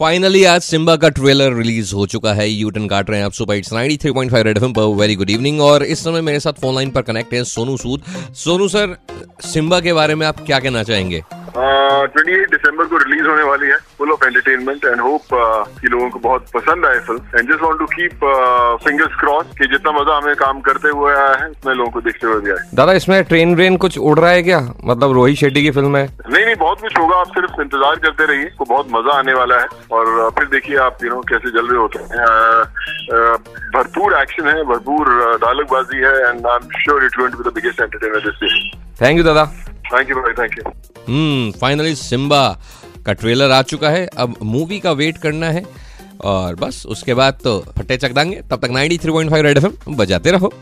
Finally आज Simba का trailer release हो चुका है। यूटन काट रहे हैं आप सुपर इट्स 93.5 रेड एफएम पर। वेरी गुड इवनिंग और इस समय मेरे साथ फ़ोन लाइन पर कनेक्ट है सोनू सूद। सोनू सर सिम्बा के बारे में आप क्या कहना चाहेंगे? ट्वेंटी एट दिसंबर को रिलीज़ होने वाली है full of entertainment and hope कि लोगों को बहुत पसंद आए film and just want to keep fingers cross कि जितना मज़ा हमें काम करते हुए आया है उतना लोगों को देखते हुए भी आए दादा इसमें ट्रेन व्रेन कुछ उड़ रहा है क्या? मतलब रोहित शेट्टी की फ़िल्म है। नहीं नहीं बहुत कुछ होगा आप सिर्फ़ इंतज़ार करते रहिए तो बहुत मज़ा आने वाला है। और फिर देखिए आप यू नो कैसे जल रहे होते हैं। भरपूर एक्शन है भरपूर डायलॉगबाजी है and I am sure it going to be the biggest entertainer this thank you दादा। थैंक यू भाई thank you hmm finally Simmba का ट्रेलर आ चुका है। अब मूवी का वेट करना है। और बस, उसके बाद तो फट्टे चक देंगे। तब तक 93.5 रेड एफएम बजाते रहो।